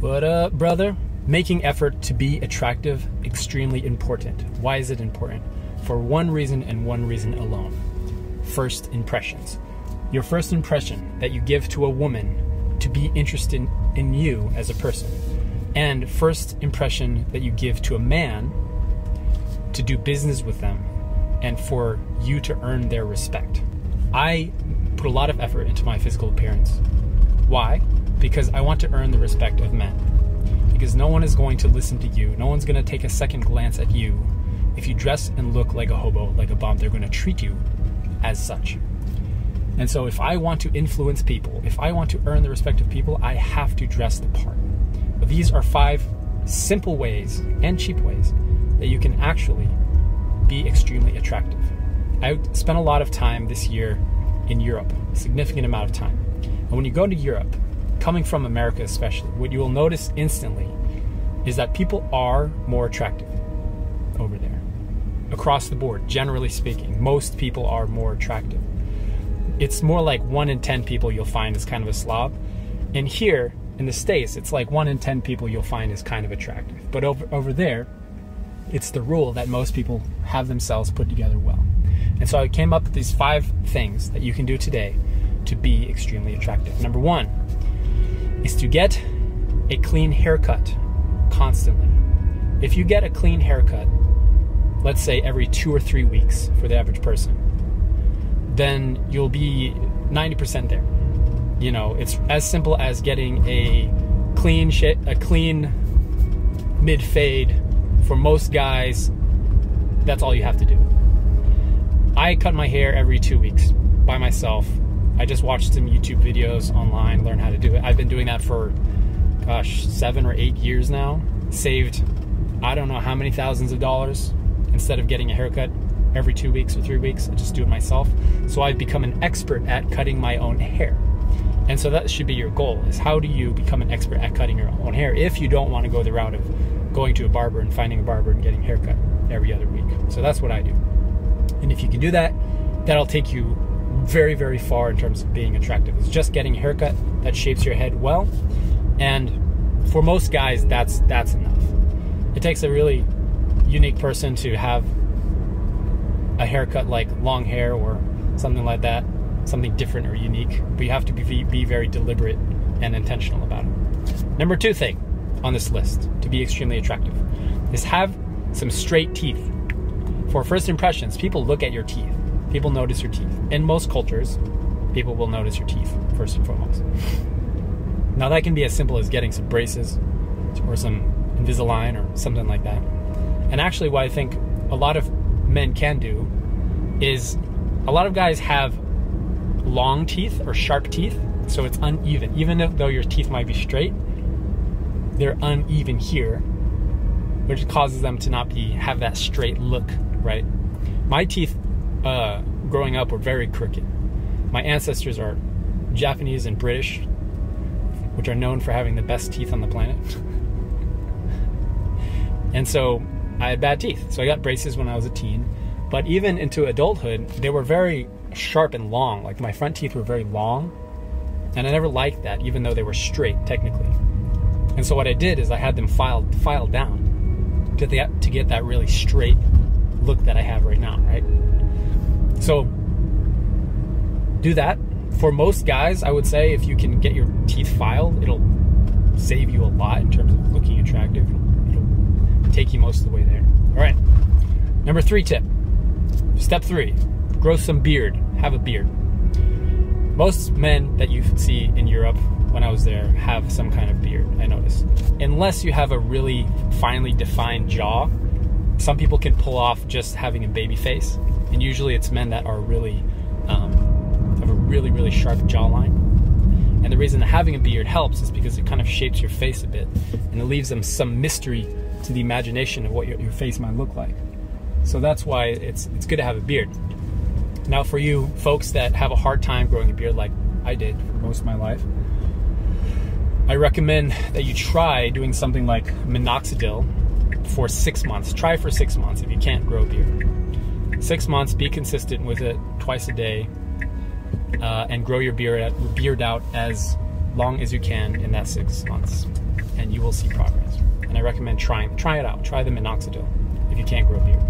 What up, uh, brother? Making effort to be attractive extremely important. Why is it important? For one reason and one reason alone. First impressions. Your first impression that you give to a woman to be interested in you as a person. And first impression that you give to a man to do business with them and for you to earn their respect. I put a lot of effort into my physical appearance. Why? Because I want to earn the respect of men. Because no one is going to listen to you, no one's going to take a second glance at you if you dress and look like a hobo, like a bum. They're going to treat you as such. And so, if I want to influence people, if I want to earn the respect of people, I have to dress the part. These are five simple ways and cheap ways that you can actually be extremely attractive. I spent a lot of time this year in Europe, a significant amount of time. And when you go to Europe, coming from America especially, what you will notice instantly is that people are more attractive over there. Across the board, generally speaking, most people are more attractive. It's more like one in 10 people you'll find is kind of a slob. And here in the States, it's like one in 10 people you'll find is kind of attractive. But over, over there, it's the rule that most people have themselves put together well. And so I came up with these five things that you can do today to be extremely attractive. Number one, is to get a clean haircut constantly. If you get a clean haircut, let's say every two or three weeks for the average person, then you'll be 90% there. You know, it's as simple as getting a clean shit, a clean mid fade. For most guys, that's all you have to do. I cut my hair every two weeks by myself I just watched some YouTube videos online, learn how to do it. I've been doing that for, gosh, seven or eight years now. Saved, I don't know how many thousands of dollars instead of getting a haircut every two weeks or three weeks. I just do it myself. So I've become an expert at cutting my own hair. And so that should be your goal is how do you become an expert at cutting your own hair if you don't want to go the route of going to a barber and finding a barber and getting a haircut every other week. So that's what I do. And if you can do that, that'll take you very, very far in terms of being attractive. It's just getting a haircut that shapes your head well. And for most guys, that's that's enough. It takes a really unique person to have a haircut like long hair or something like that, something different or unique. But you have to be, be very deliberate and intentional about it. Number two thing on this list to be extremely attractive is have some straight teeth. For first impressions, people look at your teeth people notice your teeth. In most cultures, people will notice your teeth first and foremost. Now, that can be as simple as getting some braces or some Invisalign or something like that. And actually, what I think a lot of men can do is a lot of guys have long teeth or sharp teeth, so it's uneven. Even though your teeth might be straight, they're uneven here, which causes them to not be have that straight look, right? My teeth uh, growing up were very crooked. My ancestors are Japanese and British, which are known for having the best teeth on the planet. and so I had bad teeth. So I got braces when I was a teen. But even into adulthood, they were very sharp and long. Like my front teeth were very long. And I never liked that, even though they were straight, technically. And so what I did is I had them filed filed down to, the, to get that really straight look that I have right now, right? So do that. For most guys, I would say if you can get your teeth filed, it'll save you a lot in terms of looking attractive. It'll take you most of the way there. All right. Number three tip. Step three grow some beard. Have a beard. Most men that you see in Europe when I was there have some kind of beard, I noticed. Unless you have a really finely defined jaw, some people can pull off just having a baby face and usually it's men that are really um, have a really really sharp jawline. And the reason that having a beard helps is because it kind of shapes your face a bit, and it leaves them some mystery to the imagination of what your, your face might look like. So that's why it's it's good to have a beard. Now, for you folks that have a hard time growing a beard, like I did for most of my life, I recommend that you try doing something like minoxidil for six months. Try for six months if you can't grow a beard six months, be consistent with it twice a day, uh, and grow your beard, beard out as long as you can in that six months. And you will see progress. And I recommend trying try it out. Try the minoxidil if you can't grow beard.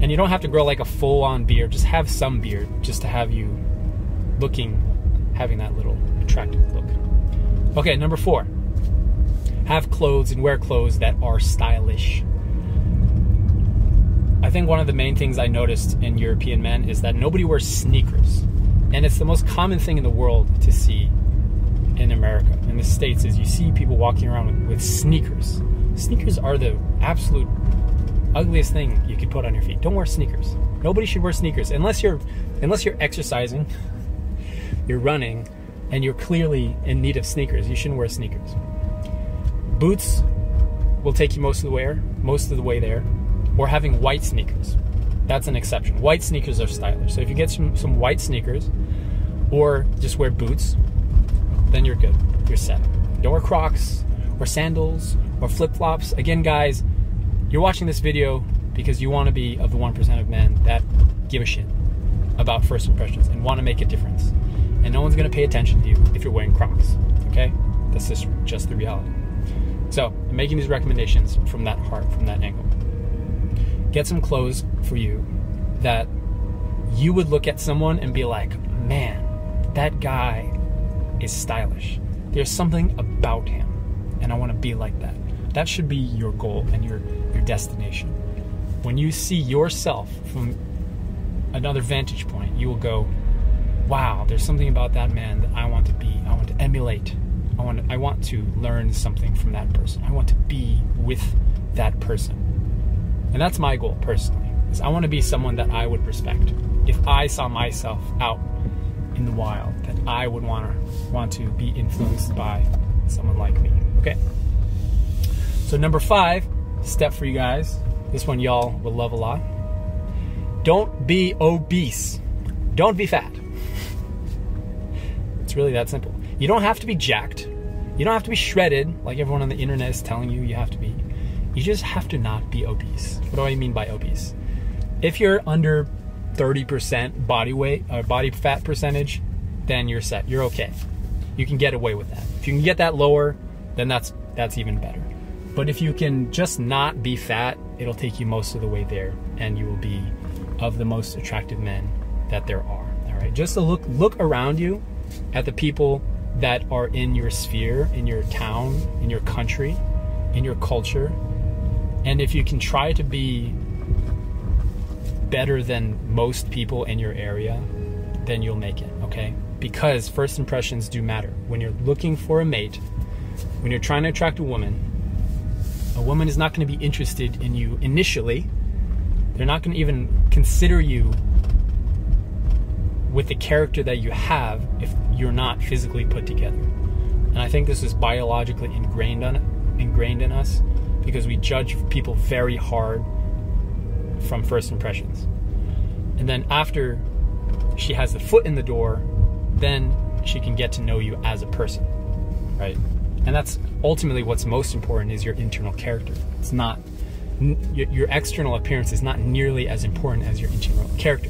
And you don't have to grow like a full-on beard. Just have some beard, just to have you looking, having that little attractive look. Okay, number four. Have clothes and wear clothes that are stylish. I think one of the main things I noticed in European men is that nobody wears sneakers. And it's the most common thing in the world to see in America, in the States, is you see people walking around with, with sneakers. Sneakers are the absolute ugliest thing you could put on your feet. Don't wear sneakers. Nobody should wear sneakers unless you're unless you're exercising, you're running, and you're clearly in need of sneakers. You shouldn't wear sneakers. Boots will take you most of the way, most of the way there, or having white sneakers. That's an exception. White sneakers are stylish. So if you get some, some white sneakers, or just wear boots, then you're good. You're set. Don't wear Crocs or sandals or flip flops. Again, guys, you're watching this video because you want to be of the 1% of men that give a shit about first impressions and want to make a difference. And no one's going to pay attention to you if you're wearing Crocs. Okay? That's just, just the reality. So, I'm making these recommendations from that heart, from that angle. Get some clothes for you that you would look at someone and be like, man, that guy is stylish. There's something about him, and I want to be like that. That should be your goal and your, your destination. When you see yourself from another vantage point, you will go, wow, there's something about that man that I want to be. I want to emulate. I want to, I want to learn something from that person. I want to be with that person. And that's my goal personally. Is I want to be someone that I would respect. If I saw myself out in the wild, that I would want to want to be influenced by someone like me. Okay. So number 5 step for you guys. This one y'all will love a lot. Don't be obese. Don't be fat. It's really that simple. You don't have to be jacked. You don't have to be shredded like everyone on the internet is telling you you have to be. You just have to not be obese. What do I mean by obese? If you're under 30% body weight or body fat percentage, then you're set. You're okay. You can get away with that. If you can get that lower, then that's that's even better. But if you can just not be fat, it'll take you most of the way there and you will be of the most attractive men that there are. All right. Just to look look around you at the people that are in your sphere, in your town, in your country, in your culture. And if you can try to be better than most people in your area, then you'll make it, okay? Because first impressions do matter. When you're looking for a mate, when you're trying to attract a woman, a woman is not going to be interested in you initially. They're not going to even consider you with the character that you have if you're not physically put together. And I think this is biologically ingrained on ingrained in us because we judge people very hard from first impressions. And then after she has the foot in the door, then she can get to know you as a person. Right? And that's ultimately what's most important is your internal character. It's not your external appearance is not nearly as important as your internal character.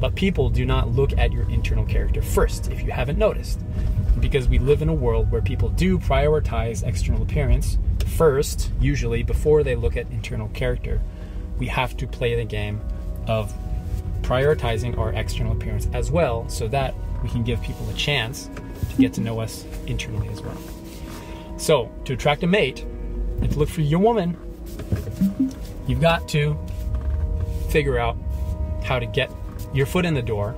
But people do not look at your internal character first, if you haven't noticed. Because we live in a world where people do prioritize external appearance first, usually, before they look at internal character. We have to play the game of prioritizing our external appearance as well so that we can give people a chance to get to know us internally as well. So, to attract a mate and to look for your woman, you've got to figure out how to get your foot in the door,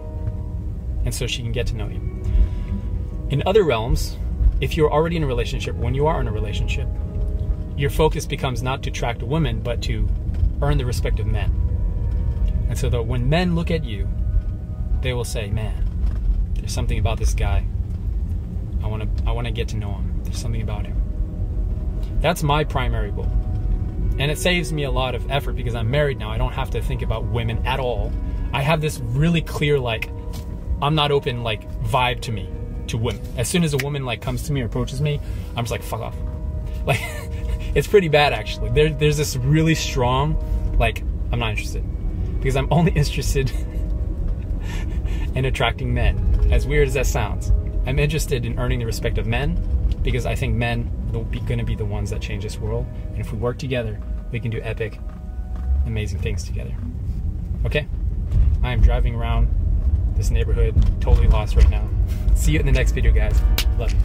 and so she can get to know you. In other realms, if you're already in a relationship, when you are in a relationship, your focus becomes not to attract a woman, but to earn the respect of men. And so that when men look at you, they will say, "Man, there's something about this guy. I want to I want to get to know him. There's something about him." That's my primary goal. And it saves me a lot of effort because I'm married now. I don't have to think about women at all. I have this really clear like I'm not open like vibe to me to women. As soon as a woman like comes to me or approaches me, I'm just like fuck off. Like it's pretty bad actually. There, there's this really strong like I'm not interested because I'm only interested in attracting men. As weird as that sounds, I'm interested in earning the respect of men because I think men will be going to be the ones that change this world. And if we work together, we can do epic, amazing things together. Okay? I am driving around this neighborhood, totally lost right now. See you in the next video, guys. Love you.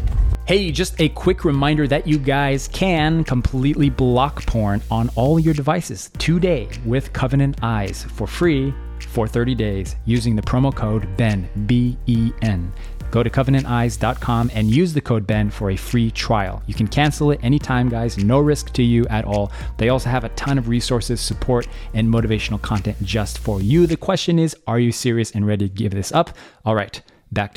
Hey, just a quick reminder that you guys can completely block porn on all your devices today with Covenant Eyes for free for 30 days using the promo code BEN, B E N. Go to covenanteyes.com and use the code BEN for a free trial. You can cancel it anytime, guys, no risk to you at all. They also have a ton of resources, support, and motivational content just for you. The question is are you serious and ready to give this up? All right, back to